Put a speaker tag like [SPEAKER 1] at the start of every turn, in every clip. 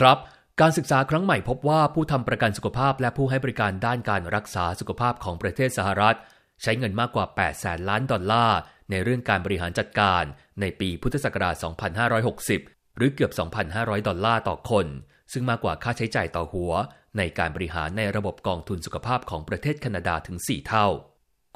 [SPEAKER 1] ครับการศึกษาครั้งใหม่พบว่าผู้ทำประกันสุขภาพและผู้ให้บริการด้านการรักษาสุขภาพของประเทศสหรัฐ ใช้เงินมากกว่า 8 แสนล้านดอลลาร์ ในเรื่องการบริหารจัดการในปีพุทธศักราช 2560 หรือเกือบ 2,500 ดอลลาร์ต่อคน ซึ่งมากกว่าค่าใช้จ่ายต่อหัว ในการบริหารในระบบกองทุนสุขภาพของประเทศแคนาดาถึง 4 เท่า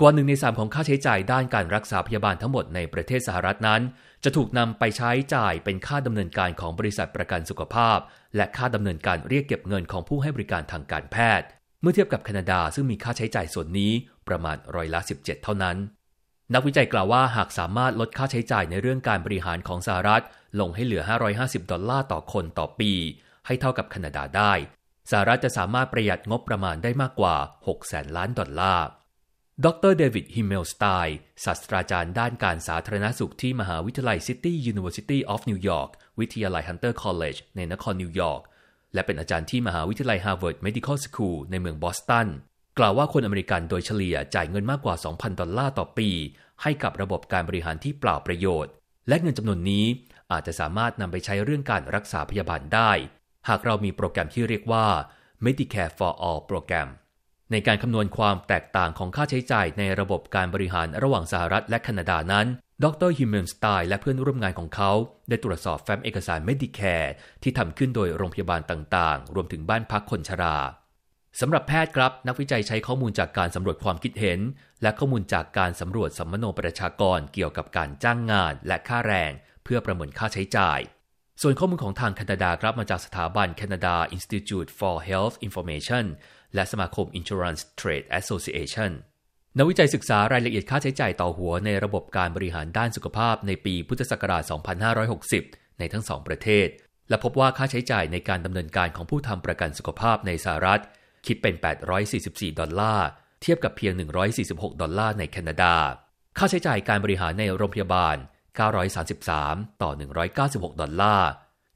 [SPEAKER 1] กว่าหนึ่งในสามของค่าใช้จ่ายด้านการรักษาพยาบาลทั้งหมดในประเทศสหรัฐนั้น จะถูกนำไปใช้จ่ายเป็นค่าดำเนินการของบริษัทประกันสุขภาพ และค่าดำเนินการเรียกเก็บเงินของผู้ให้บริการทางการแพทย์ เมื่อเทียบกับแคนาดาซึ่งมีค่าใช้จ่ายส่วนนี้ประมาณร้อยละ 17 เท่านั้น นักวิจัยกล่าวว่าหากสามารถลดค่าใช้จ่ายในเรื่องการบริหารของสหรัฐ ลงให้เหลือ 550 ดอลลาร์ต่อคนต่อปี ให้เท่ากับแคนาดาได้สหรัฐจะสามารถประหยัดงบประมาณได้มากกว่า6แสนล้านดอลลาร์ ดรเดวิดฮิเมลสไตน์ศาสตราจารย์ด้านการสาธารณสุขที่มหาวิทยาลัย City University of New York วิทยาลัย Hunter College ในนครนิวยอร์ก และเป็นอาจารย์ที่มหาวิทยาลัย Harvard Medical School ในเมืองบอสตัน กล่าวว่าคนอเมริกันโดยเฉลี่ยจ่ายเงินมากกว่า 2,000 ดอลลาร์ต่อปี ให้กับระบบการบริหารที่เปล่าประโยชน์ และเงินจำนวนนี้อาจจะสามารถนำไปใช้เรื่องการรักษาพยาบาลได้ หากเรามีโปรแกรมที่เรียกว่า Medicare for All โปรแกรม ในการคำนวณความแตกต่างของค่าใช้จ่ายในระบบการบริหารระหว่างสหรัฐและแคนาดานั้น ดรฮิมเมนสไตน์และเพื่อนร่วมงานของเขา ได้ตรวจสอบแฟ้มเอกสาร Medicare ที่ทำขึ้นโดยโรงพยาบาลต่างๆ รวมถึงบ้านพักคนชราสำหรับแพทย์ครับ นักวิจัยใช้ข้อมูลจากการสำรวจความคิดเห็น และข้อมูลจากการสำรวจสัมมโนประชากรเกี่ยวกับการจ้างงานและค่าแรง เพื่อประเมินค่าใช้จ่าย ส่วนข้อมูลของทางแคนาดาครับมาจากสถาบัน Canada Institute for Health Information และสมาคม Insurance Trade Association นักวิจัยศึกษารายละเอียดค่าใช้จ่ายต่อหัวในระบบการบริหารด้านสุขภาพในปีพุทธศักราช 2560 ในทั้งสองประเทศ และพบว่าค่าใช้จ่ายในการดำเนินการของผู้ทำประกันสุขภาพในสหรัฐ คิดเป็น 844 ดอลลาร์ เทียบกับเพียง 146 ดอลลาร์ในแคนาดา ค่าใช้จ่ายการบริหารในโรงพยาบาล 933 ต่อ 196 ดอลลาร์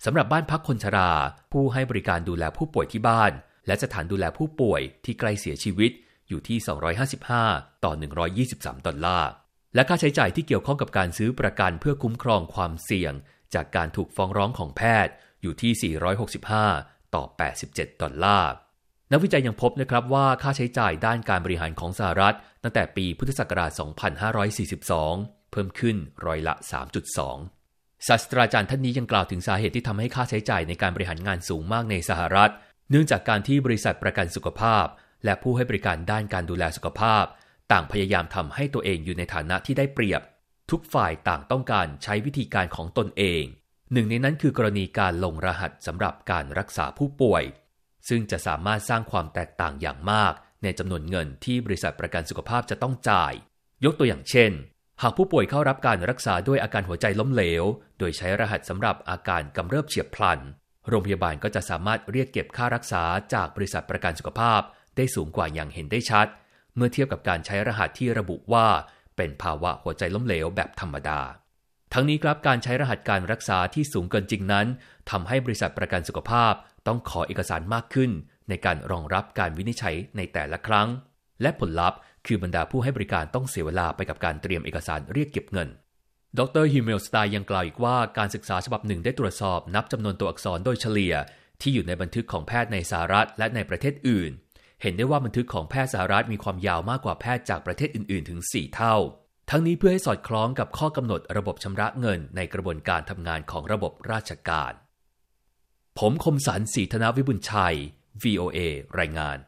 [SPEAKER 1] สำหรับบ้านพักคนชรา ผู้ให้บริการดูแลผู้ป่วยที่บ้าน และสถานดูแลผู้ป่วยที่ใกล้เสียชีวิตอยู่ที่ 255 ต่อ 123 ดอลลาร์ และค่าใช้จ่ายที่เกี่ยวข้องกับการซื้อประกันเพื่อคุ้มครองความเสี่ยง จากการถูกฟ้องร้องของแพทย์อยู่ที่ 465 ต่อ 87 ดอลลาร์ นักวิจัยยังพบนะครับว่าค่าใช้จ่ายด้านการบริหารของสหรัฐ ตั้งแต่ปีพุทธศักราช 2542 เพิ่มขึ้นร้อยละ 3.2 ศาสตราจารย์ท่านนี้ยังกล่าวถึงสาเหตุที่ทำให้ค่าใช้จ่ายในการบริหารงานสูงมากในสหรัฐ เนื่องจากการที่บริษัทประกันสุขภาพ และผู้ให้บริการด้านการดูแลสุขภาพ ต่างพยายามทำให้ตัวเองอยู่ในฐานะที่ได้เปรียบ ทุกฝ่ายต่างต้องการใช้วิธีการของตนเอง หนึ่งในนั้นคือกรณีการลงรหัสสำหรับการรักษาผู้ป่วย ซึ่งจะสามารถสร้างความแตกต่างอย่างมาก ในจำนวนเงินที่บริษัทประกันสุขภาพจะต้องจ่าย ยกตัวอย่างเช่น หากผู้ป่วยเข้ารับการรักษาด้วยอาการหัวใจล้มเหลว โดยใช้รหัสสำหรับอาการกำเริบเฉียบพลัน โรงพยาบาลก็จะสามารถเรียกเก็บค่ารักษาจากบริษัทประกันสุขภาพ ได้สูงกว่าอย่างเห็นได้ชัด เมื่อเทียบกับการใช้รหัสที่ระบุว่าเป็นภาวะหัวใจล้มเหลวแบบธรรมดา ทั้งนี้ครับการใช้รหัสการรักษาที่สูงเกินจริงนั้นทำให้บริษัทประกันสุขภาพต้องขอเอกสารมากขึ้น ในการรองรับการวินิจฉัยในแต่ละครั้ง และผลลัพธ์คือบรรดาผู้ให้บริการต้องเสียเวลาไปกับการเตรียมเอกสารเรียกเก็บเงิน ดรฮิเมลสไตน์ยังกล่าวอีกว่าการศึกษาฉบับหนึ่งได้ตรวจสอบนับจำนวนตัวอักษรโดยเฉลี่ย ที่อยู่ในบันทึกของแพทย์ในสหรัฐและในประเทศอื่น เห็นได้ว่าบันทึกของแพทย์สหรัฐมีความยาวมากกว่าแพทย์จากประเทศอื่น ๆ ถึง 4 เท่า ทั้งนี้เพื่อให้สอดคล้องกับข้อกำหนดระบบชำระเงินในกระบวนการทำงานของระบบราชการ ผมคมสันสีธนวิบุญชัย VOA รายงาน